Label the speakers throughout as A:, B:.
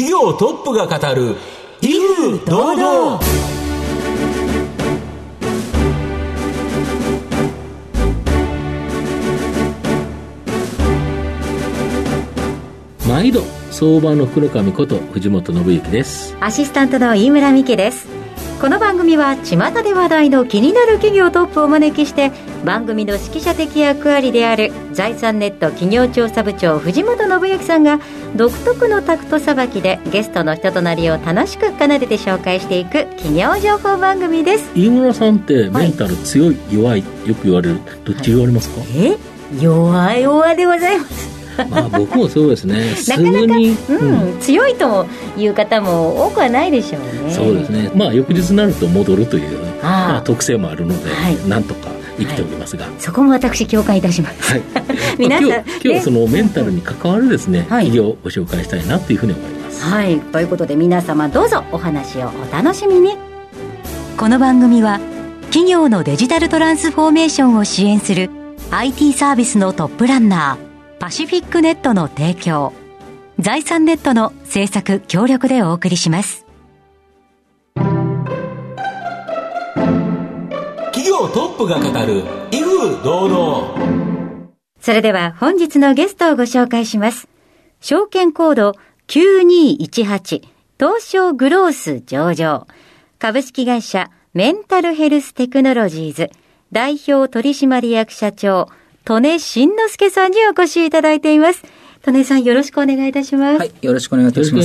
A: 企業トップが語る威風堂々。
B: 毎度相場の福の神こと藤本信之です。
C: アシスタントの飯村美希です。この番組は巷で話題の気になる企業トップをお招きして番組の指揮者的役割である財産ネット企業調査部長藤本信之さんが独特のタクトさばきでゲストの人となりを楽しく奏でて紹介していく企業情報番組です
B: 飯村さんってメンタル強い、弱いよく言われるどっち言われますか、
C: え？弱い弱でございます。
B: まあ僕もそうですね。
C: なかなか、うん、強いという方も多くはないでしょうね。
B: そうですね。まあ翌日になると戻るという、まあ、特性もあるので、はい、なんとか生きておりますが、はい、
C: そこも私共感いたします、はい、
B: 皆さん、まあ、今日今日そのメンタルに関わるですね、企業をご紹介したいなというふうに思います。
C: はい。ということで皆様どうぞお話をお楽しみに。この番組は企業のデジタルトランスフォーメーションを支援する IT サービスのトップランナーパシフィックネットの提供財産ネットの制作協力でお送りします
A: 企業トップが語る威風堂々
C: それでは本日のゲストをご紹介します証券コード9218東証グロース上場株式会社メンタルヘルステクノロジーズ代表取締役社長利根慎之介さんにお越しいただいています。利根さんよろしくお願いいたします。
D: はい、よろしくお願いいたしま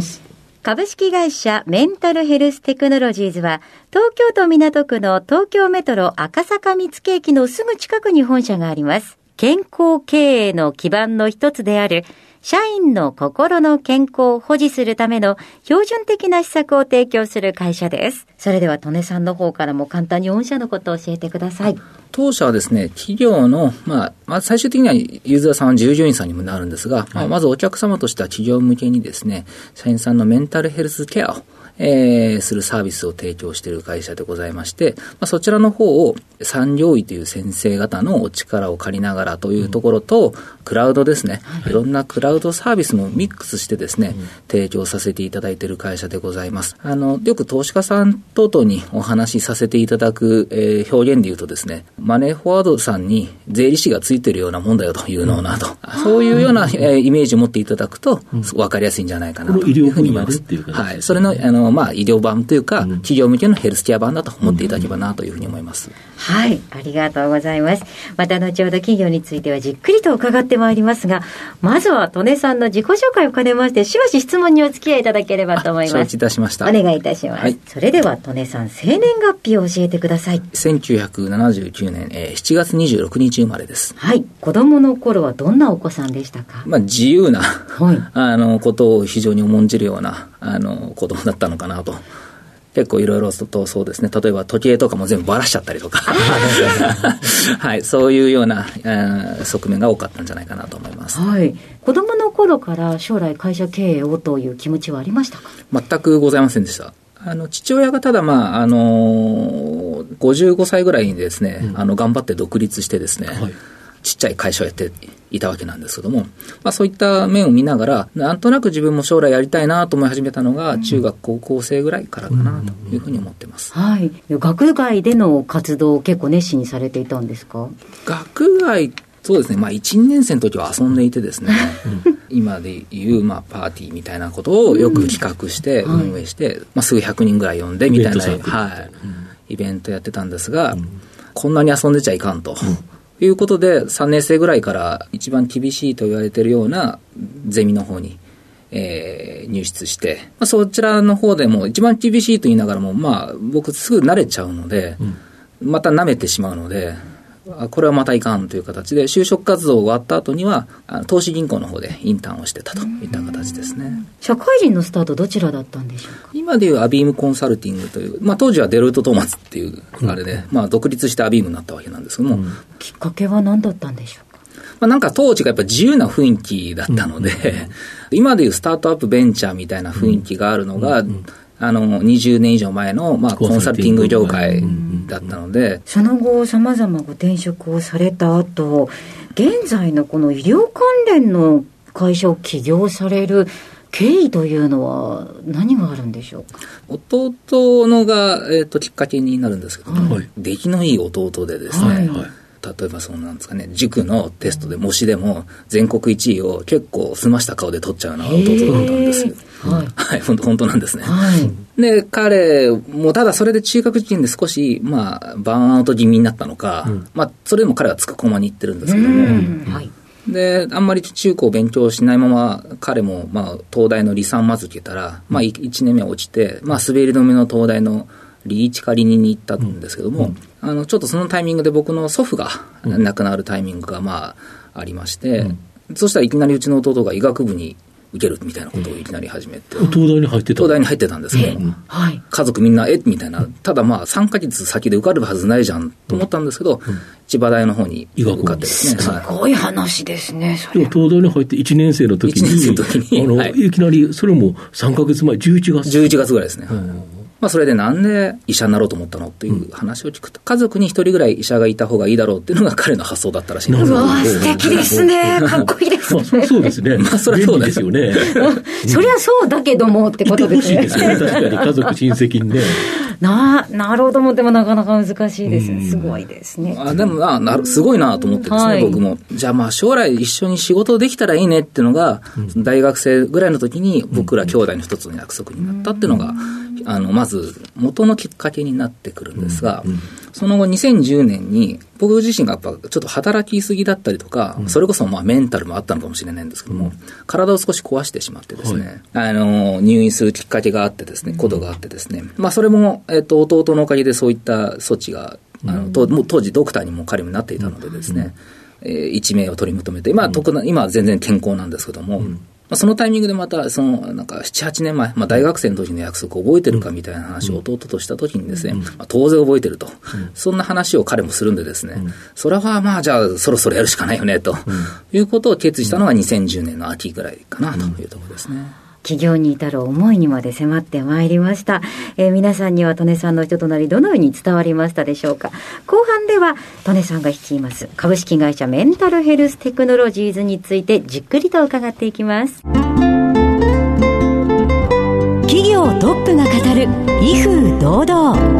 D: す。
C: 株式会社メンタルヘルステクノロジーズは、東京都港区の東京メトロ赤坂見附駅のすぐ近くに本社があります。健康経営の基盤の一つである社員の心の健康を保持するための標準的な施策を提供する会社です。それでは、利根さんの方からも簡単に御社のことを教えてください。
D: 当社はですね、企業の、まあ、まあ、最終的にはユーザーさんは従業員さんにもなるんですが、はい、まあ、まずお客様としては企業向けにですね、社員さんのメンタルヘルスケアをえー、するサービスを提供している会社でございまして、まあ、そちらの方を産業医という先生方のお力を借りながらというところと、うん、クラウドですね、はい、いろんなクラウドサービスもミックスしてですね、うん、提供させていただいている会社でございます。あの、よく投資家さん等々にお話しさせていただく、えー、表現で言うとですね、マネーフォワードさんに税理士がついてるようなもんだよというのをなと、うん、そういうような、えー、イメージを持っていただくと、わかりやすいんじゃないかなというふうに思います。はい。それの、あの、まあ、医療版というか、企業向けのヘルスケア版だと思っていただければなというふうに思います。
C: はい、ありがとうございます。また後ほど企業についてはじっくりと伺ってまいりますが、まずは利根さんの自己紹介を兼ねまして、しばし質問にお付き合いいただければと思います。承
D: 知いたしました。
C: お願いいたします。はい、それでは利根さん、生年月日を教えてください。
D: 1979年、えー、7月26日生まれです。
C: はい。子供の頃はどんなお子さんでしたか？
D: まあ自由な、はい、あの、ことを非常に重んじるような、あの、子供だったのかなと。結構いろいろとそうですね、例えば時計とかも全部ばらしちゃったりとか、はい、そういうような、えー、側面が多かったんじゃないかなと思います。
C: はい。子供の頃から将来会社経営をという気持ちはありましたか？
D: 全くございませんでした。あの、父親がただ、まあ、あのー、55歳ぐらいにですね、うん、あの、頑張って独立してですね、はいちっちゃい会社をやっていたわけなんですけども、まあ、そういった面を見ながら、なんとなく自分も将来やりたいなと思い始めたのが、中学、高校生ぐらいからかなというふうに思ってます。
C: はい。学外での活動を結構熱心にされていたんですか？
D: 学外そうですね、まあ、1、2年生の時は遊んでいてですね、今でいう、まあ、パーティーみたいなことをよく企画して、運営して、まあ、数百人ぐらい呼んでみたいな、はい、イベントやってたんですが、こんなに遊んでちゃいかんと。いうことで、3年生ぐらいから一番厳しいと言われているようなゼミの方に、えー、入室して、まあ、そちらの方でも一番厳しいと言いながらも、まあ、僕すぐ慣れちゃうので、うん、また舐めてしまうので、これはまたいかんという形で、就職活動終わった後には、投資銀行の方でインターンをしてたといった形ですね。
C: 社会人のスタート、どちらだったんでしょうか？
D: 今でいうアビームコンサルティングという、まあ、当時はデロイト・トーマツっていう、あれで、うん、まあ、独立してアビームになったわけなんですけども、うん、
C: きっかけは何だったんでしょうか？
D: まあ、なんか当時がやっぱ自由な雰囲気だったので、うん、今でいうスタートアップベンチャーみたいな雰囲気があるのが、あの、20年以上前の、まあ、コンサルティング業界だったので。
C: その後、さまざまご転職をされた後、現在のこの医療関連の会社を起業される経緯というのは何があるんでしょうか？
D: 弟のが、えーと、きっかけになるんですけども、はい、出来のいい弟でですね、はいはい例えばそうなんですかね、塾のテストで模試でも全国1位を結構済ました顔で取っちゃうような弟だったんですよ。はい、はい、本当本当なんですね。はい、で、彼もただそれで中学時点で少し、まあ、バーンアウト気味になったのか、うん、まあ、それでも彼はつく駒に行ってるんですけども、はい、で、あんまり中高勉強しないまま、彼も、まあ、東大の理算まずけたら、まあ、1年目落ちて、まあ、滑り止めの東大のリーチかリニに行ったんですけども、うんあの、ちょっとそのタイミングで僕の祖父が亡くなるタイミングが、まあ、ありまして、うん、そしたらいきなりうちの弟が医学部に受けるみたいなことをいきなり始めて、
B: 東大に入ってた
D: 東大に入ってたんですけど、はい、家族みんな、え？みたいな、ただまあ、3か月先で受かるはずないじゃんと思ったんですけど、千葉大の方に受かってですね。
C: すごい話ですね、
B: それ。東大に入って1年生の時に、1年生の時に、あの、はい、いきなり、それも3か月前、11月。
D: 11月ぐらいですね。まあ、それでなんで医者になろうと思ったのっていう話を聞くと、家族に一人ぐらい医者がいた方がいいだろうっていうのが彼の発想だったらしいんです
C: うわ素敵ですね。かっこいいですね。
B: まあ、そうですね。
D: まあ、それはそうですよね。
C: そりゃそうだけどもってことです
B: ね。ですね。確かに家族、親戚にね。
C: な、なるほども、でもなかなか難しいですね。すごいですね。
D: あでもあなる、すごいなと思ってですね、はい、僕も。じゃあまあ将来一緒に仕事できたらいいねっていうのが、うん、大学生ぐらいの時に僕ら兄弟の一つの約束になったっていうのが、あの、まず元のきっかけになってくるんですが、その後2010年に僕自身がやっぱちょっと働きすぎだったりとか、それこそまあメンタルもあったのかもしれないんですけども、体を少し壊してしまってですね、あの、入院するきっかけがあってですね、ことがあってですね、まあそれも、えっと、弟のおかげでそういった措置が、あの、当当時ドクターにも彼もなっていたのでですね、えー、一命を取り求めて、まあ、特な今は全然健康なんですけども、まあ、そのタイミングでまた、その、なんか、7、8年前、まあ、大学生の時の約束を覚えてるかみたいな話を弟とした時にですね、まあ、当然覚えてると、そんな話を彼もするんでですね、それはまあ、じゃあ、そろそろやるしかないよね、ということを決意したのが2010年の秋ぐらいかなというところですね。
C: 企業に至る思いにまで迫ってまいりました。えー、皆さんには利根さんの人となりどのように伝わりましたでしょうか。後半では利根さんが率います株式会社メンタルヘルステクノロジーズについてじっくりと伺っていきます。企業トップが語る威風堂々。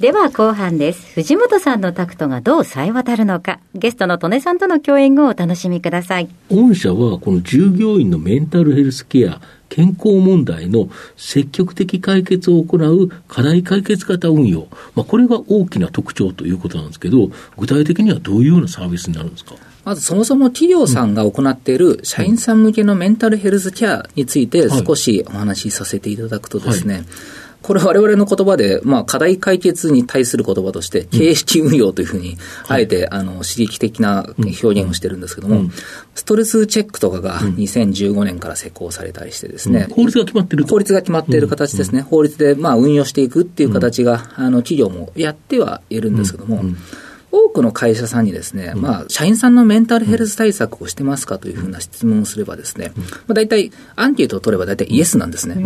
C: では後半です。藤本さんのタクトがどう冴え渡るのか、ゲストの利根さんとの共演をお楽しみください。
B: 御社はこの従業員のメンタルヘルスケア、健康問題の積極的解決を行う課題解決型運用、まあ、これが大きな特徴ということなんですけど、具体的にはどういうようなサービスになるんですか？
D: まずそもそも企業さんが行っている社員さん向けのメンタルヘルスケアについて少しお話しさせていただくとですね、はいはいこれ我々の言葉で、まあ、課題解決に対する言葉として、形式運用というふうに、あえて、あの、刺激的な表現をしてるんですけども、ストレスチェックとかが2015年から施行されたりしてですね。
B: 法律が決まってる
D: 法律が決まっている形ですね。法律で、まあ、運用していくっていう形が、あの、企業もやってはいるんですけども、多くの会社さんにですね、まあ、社員さんのメンタルヘルス対策をしてますかというふうな質問をすればですね、まあ、大体、アンケートを取れば大体イエスなんですね。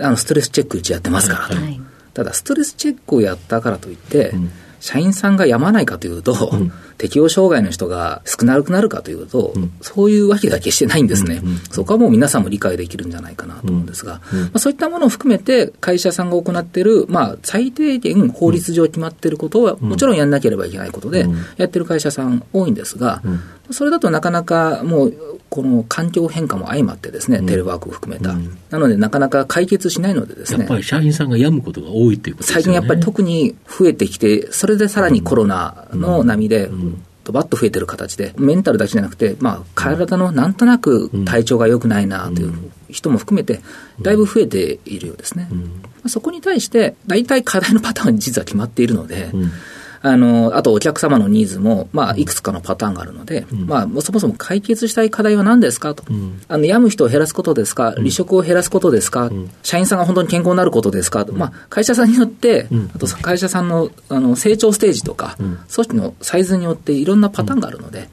D: あのストレスチェックうちやってますから。と、はい、ただストレスチェックをやったからといって、うん、社員さんがやまないかというと、うん、適応障害の人が少なくなるかというと、うん、そういうわけだけしてないんですね、そこはもう皆さんも理解できるんじゃないかなと思うんですが、まあ、そういったものを含めて会社さんが行っている、まあ、最低限法律上決まっていることは、もちろんやんなければいけないことで、やってる会社さん多いんですが、それだとなかなかもうこの環境変化も相まってですね、テレワークを含めた、うん、なのでなかなか解決しないのでですね。
B: やっぱり社員さんが病むことが多いっていうことですね。
D: 最近やっぱり特に増えてきて、それでさらにコロナの波で、ドバッと増えてる形で、メンタルだけじゃなくて、まあ、体のなんとなく体調が良くないなという人も含めて、だいぶ増えているようですね。そこに対して、大体課題のパターンに実は決まっているので、あの、あとお客様のニーズも、まあ、いくつかのパターンがあるので、うん、まあ、そもそも解決したい課題は何ですかと。うん、あの、病む人を減らすことですか、離職を減らすことですか、うん、社員さんが本当に健康になることですか？と。まあ、会社さんによって、あと会社さんのあの成長ステージとか、組織のサイズによっていろんなパターンがあるので、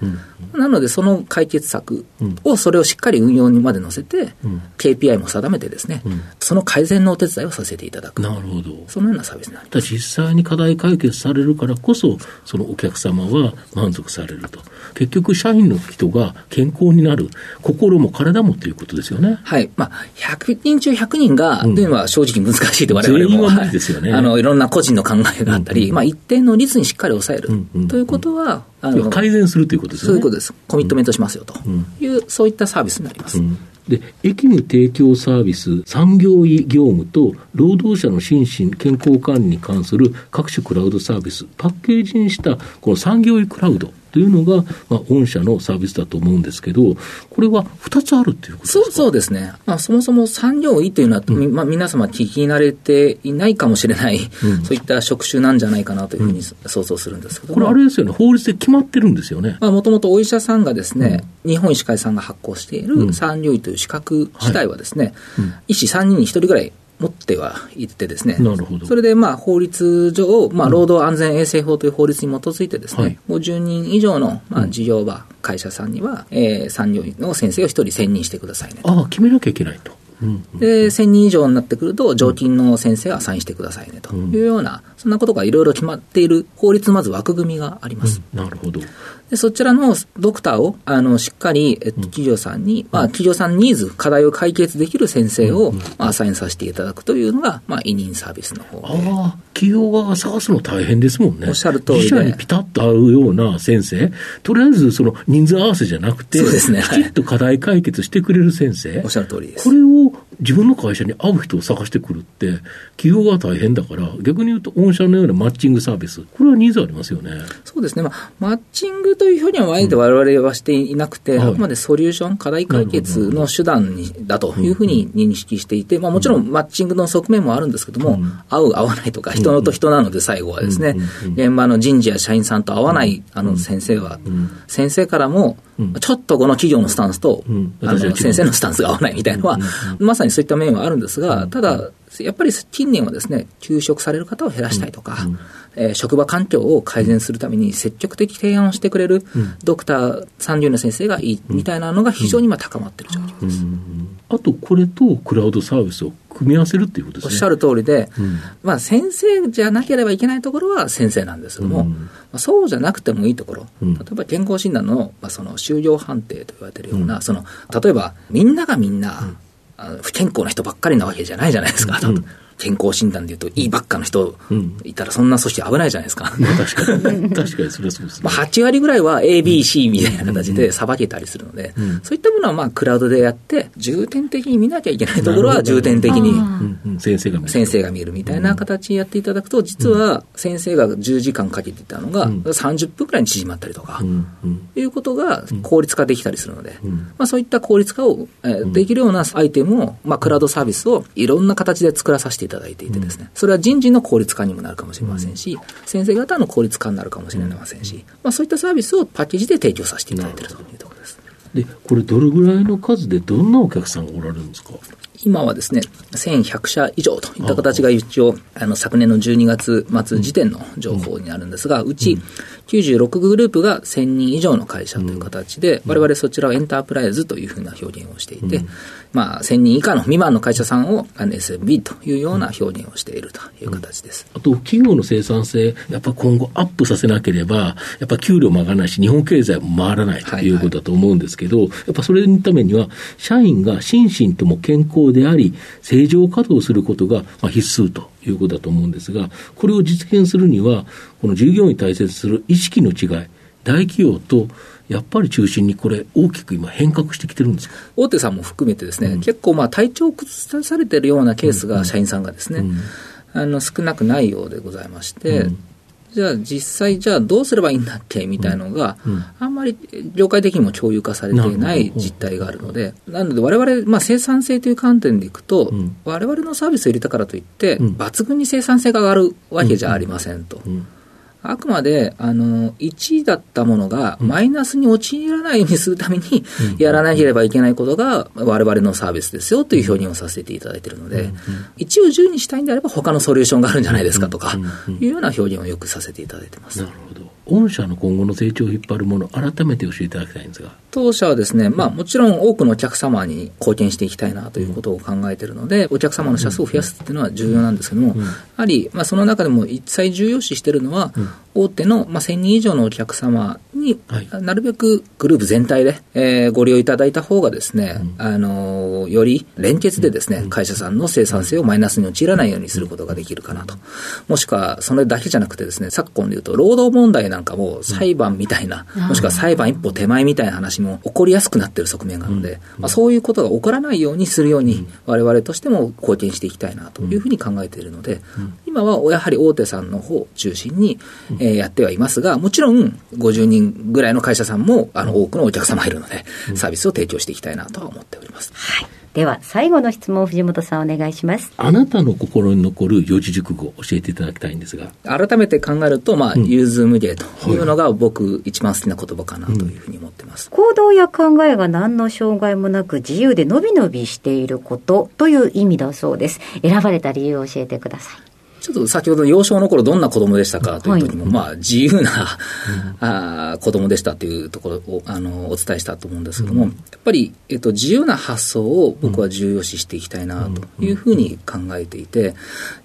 D: なので、その解決策を、それをしっかり運用にまで乗せて、KPI も定めてですね、その改善のお手伝いをさせていただく。
B: なるほど。
D: そのようなサービスになります。
B: 実際に課題解決されるからからこそ、そのお客様は満足されると。結局、社員の人が健康になる、心も体もということですよね。
D: はい。まあ、100人中100人が、というのは正直難しいと我々も。
B: 全員ですよね
D: あの、いろんな個人の考えがあったり、まあ、一定の率にしっかり抑える
B: うんうん
D: ということは、あの
B: 改善するということですよね。
D: そういうことです。コミットメントしますよという、そういったサービスになります。
B: うんで、駅務提供サービス、産業医業務と労働者の心身健康管理に関する各種クラウドサービス、パッケージにしたこの産業医クラウド。というのが、まあ、御社のサービスだと思うんですけど、これは2つあるということですか？
D: そうそうですね、まあ、そもそも産業医というのは、みまあ、皆様聞き慣れていないかもしれない、そういった職種なんじゃないかなというふうに想像するんですけど。も
B: これあれですよね、法律で決まってるんですよね。
D: まあ、もともとお医者さんがですね、日本医師会さんが発行している産業医という資格自体はですね、医師3人に1人ぐらい持ってはいてですね、
B: なるほど。
D: それでまあ法律上、まあ、労働安全衛生法という法律に基づいてですね、
B: はい。
D: 50人以上のまあ事業場、会社さんには、えー産業医の先生を1人選任してくださいねと。
B: ああ、決めなきゃいけないと。うん
D: で、1000人以上になってくると、常勤の先生はサインしてくださいねと。いうような、そんなことがいろいろ決まっている法律まず枠組みがあります。
B: なるほど。
D: でそちらのドクターをあのしっかり、えっと、企業さんに、まあ、企業さんのニーズ、課題を解決できる先生を、まあ、アサインさせていただくというのが、まあ、委任サービスの方で。
B: ああ、企業側が探すの大変ですもんね。
D: おっしゃる通りで。
B: 自社にピタッと合うような先生、とりあえずその人数合わせじゃなくて、
D: そうですね。
B: きちっと課題解決してくれる先生、
D: おっしゃる通りです。
B: こ。れを自分の会社に合う人を探してくるって、企業が大変だから、逆に言うと、御社のようなマッチングサービス、これはニーズありますよね。
D: そうですね、まあ、マッチングというふうにはあえて我々はしていなくて、
B: はい。
D: あくまでソリューション、課題解決の手段にだというふうに認識していて、まあ、もちろんマッチングの側面もあるんですけども、合う、合わないとか、人のと人なので、最後はですね、現場の人事や社員さんと合わないあの先生は、先生からも、ちょっとこの企業のスタンスと、先生のスタンスが合わないみたいなのは、まさにそういった面はあるんですが、ただ、やっぱり近年はですね、休職される方を減らしたいとか、えー職場環境を改善するために積極的提案をしてくれるドクター、産業の先生がいいみたいなのが非常に今高まっている状況です。
B: あと、これとクラウドサービスを組み合わせるっていうことですね。
D: おっしゃる通りで、まあ先生じゃなければいけないところは先生なんですけども、まあ、そうじゃなくてもいいところ、例えば健康診断の,、まあその就業判定と言われているような、その例えばみんながみんな、あの不健康な人ばっかりなわけじゃないじゃないですか、健康診断でいうと、いいばっかの人いたら、そんな組織危ないじゃないですか。
B: まあ確かに。確かに、それはそうですね。
D: まあ、8割ぐらいは A、B、C みたいな形でさばけたりするので、そういったものはまあクラウドでやって、重点的に見なきゃいけないところは重点的に
B: うん。うん。先生が見る。
D: 先生が見るみたいな形でやっていただくと、実は先生が10時間かけていたのが30分くらいに縮まったりとか、
B: うん。うん。
D: いうことが効率化できたりするので、まあ、そういった効率化を、えーできるようなアイテムを、まあ、クラウドサービスをいろんな形で作らさせていただいていてですね、それは人事の効率化にもなるかもしれませんし、先生方の効率化になるかもしれませんし、まあ、そういったサービスをパッケージで提供させていただいているというところです。
B: で、これどれぐらいの数でどんなお客さんがおられるんですか？
D: 今はですね、1100社以上といった形が一応、あの、昨年の12月末時点の情報になるんですが、うち96グループが1000人以上の会社という形で、我々そちらをエンタープライズというふうな表現をしていて、まあ、1000人以下の未満の会社さんを SMB というような表現をしているという形です。
B: あと、企業の生産性、やっぱ今後アップさせなければ、やっぱ給料も上がらないし、日本経済も回らないということだと思うんですけど、やっぱそれのためには、社員が心身とも健康であり、正常稼働することがまあ必須ということだと思うんですが、これを実現するには、この従業員に大切する意識の違い、大企業とやっぱり中心にこれ、大きく今、変革してきてるんですか？
D: 大手さんも含めてですね、結構まあ体調を崩されているようなケースが社員さんがですね、あの少なくないようでございまして、じゃあ実際じゃあどうすればいいんだっけみたいのが、あんまり業界的にも共有化されていない実態があるので、なので我々、まあ生産性という観点でいくと、我々のサービスを入れたからといって、抜群に生産性が上がるわけじゃありませんと。あくまで、あの、1位だったものが、マイナスに陥らないようにするために、やらなければいけないことが、我々のサービスですよという表現をさせていただいているので、1を10にしたいんであれば、他のソリューションがあるんじゃないですかとか、いうような表現をよくさせていただいてます
B: な。るほど。御社の今後の成長を引っ張るもの、改めて教えていただきたいんですが。
D: 当社はですね、まあもちろん多くのお客様に貢献していきたいなということを考えているので、お客様の社数を増やすっていうのは重要なんですけども、やはり、まあその中でも一切重要視しているのは、大手の、まあ、1000人以上のお客様に、
B: はい。
D: なるべくグループ全体で、えーご利用いただいた方がですね、あのーより連結でですね、会社さんの生産性をマイナスに陥らないようにすることができるかなと。もしくは、それだけじゃなくてですね、昨今で言うと、労働問題なんかも裁判みたいな、もしくは裁判一歩手前みたいな話も起こりやすくなっている側面があるので、まあ、そういうことが起こらないようにするように、我々としても貢献していきたいなというふうに考えているので、今はやはり大手さんの方を中心に、えーやってはいますが、もちろん50人ぐらいの会社さんもあの多くのお客様がいるので、サービスを提供していきたいなとは思っております。
C: では、最後の質問を藤本さんお願いします。
B: あなたの心に残る四字熟語を教えていただきたいんですが。
D: 改めて考えると、まあ、融通無芸というのが僕一番好きな言葉かなというふうに思ってます。
C: 行動や考えが何の障害もなく自由でのびのびしていることという意味だそうです。選ばれた理由を教えてください。
D: ちょっと先ほど幼少の頃どんな子供でしたかという時も、まあ自由な、あー子供でしたというところをあのお伝えしたと思うんですけども、やっぱり、えっと、自由な発想を僕は重要視していきたいなというふうに考えていて、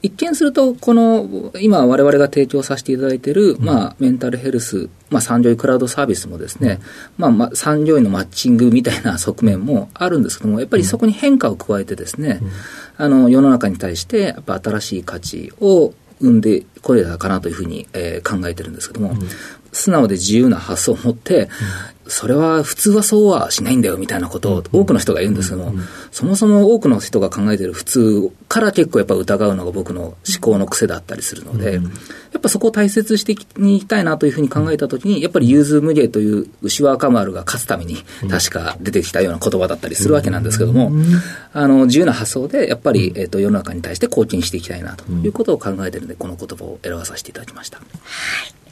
D: 一見すると、この今我々が提供させていただいている、まあメンタルヘルス、まあ産業医クラウドサービスもですね、まあまあ産業医のマッチングみたいな側面もあるんですけども、やっぱりそこに変化を加えてですね、あの世の中に対してやっぱ新しい価値を生んでこれたかなというふうに、えー考えてるんですけども、素直で自由な発想を持って、それは普通はそうはしないんだよみたいなことを多くの人が言うんですけども、そもそも多くの人が考えている普通から結構やっぱ疑うのが僕の思考の癖だったりするので、やっぱそこを大切していきたいなというふうに考えたときに、やっぱり融通無芸という牛若丸が勝つために確か出てきたような言葉だったりするわけなんですけども、あの自由な発想でやっぱり、えっと世の中に対して貢献していきたいなということを考えているので、この言葉を選ばさせていただきました。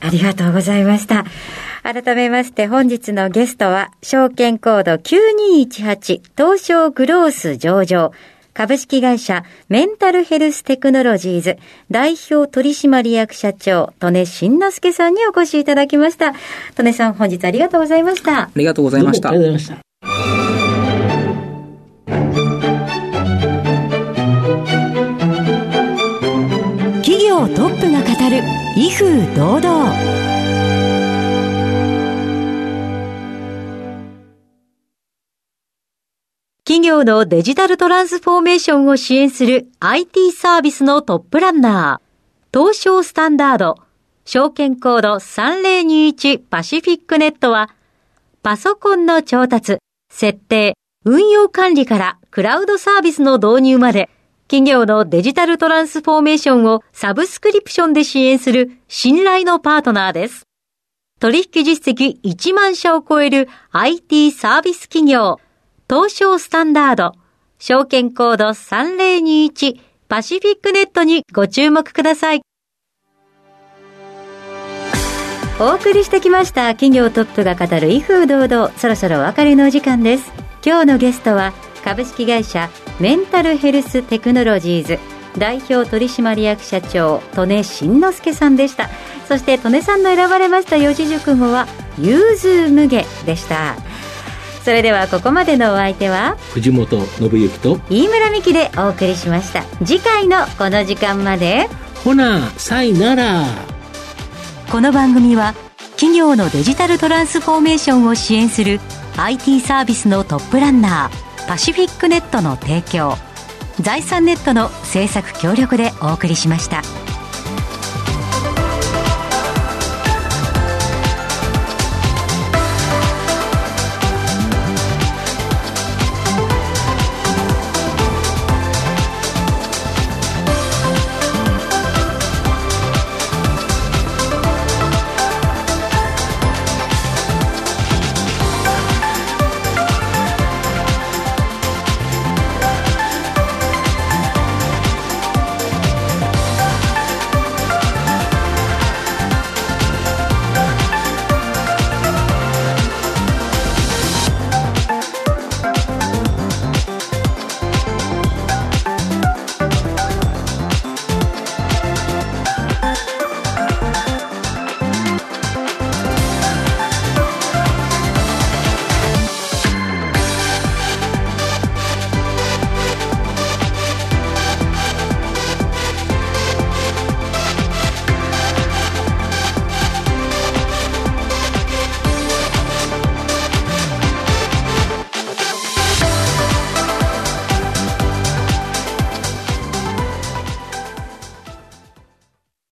C: ありがとうございました。改めまして本日のゲストは、証券コード9218東証グロース上場。株式会社メンタルヘルステクノロジーズ代表取締役社長、利根慎之介さんにお越しいただきました。利根さん本日ありがとうございました。
D: ありがとうございました
B: ありがとうございました。
C: が語る威風堂々。企業のデジタルトランスフォーメーションを支援する IT サービスのトップランナー。東証スタンダード。証券コード3021パシフィックネットはパソコンの調達、設定、運用管理からクラウドサービスの導入まで企業のデジタルトランスフォーメーションをサブスクリプションで支援する信頼のパートナーです。取引実績1万社を超える IT サービス企業、東証スタンダード、証券コード3021パシフィックネットにご注目ください。お送りしてきました企業トップが語る威風堂々。そろそろお別れのお時間です。今日のゲストは株式会社メンタルヘルステクノロジーズ代表取締役社長利根慎之介さんでした。そして利根さんの選ばれました四字熟語は融通無下でした。それではここまでのお相手は
B: 藤本信之と、
C: 飯村美希でお送りしました。次回のこの時間まで。
B: ほな、さいなら。
C: この番組は企業のデジタルトランスフォーメーションを支援する IT サービスのトップランナーパシフィックネットの提供財産ネットの制作協力でお送りしました。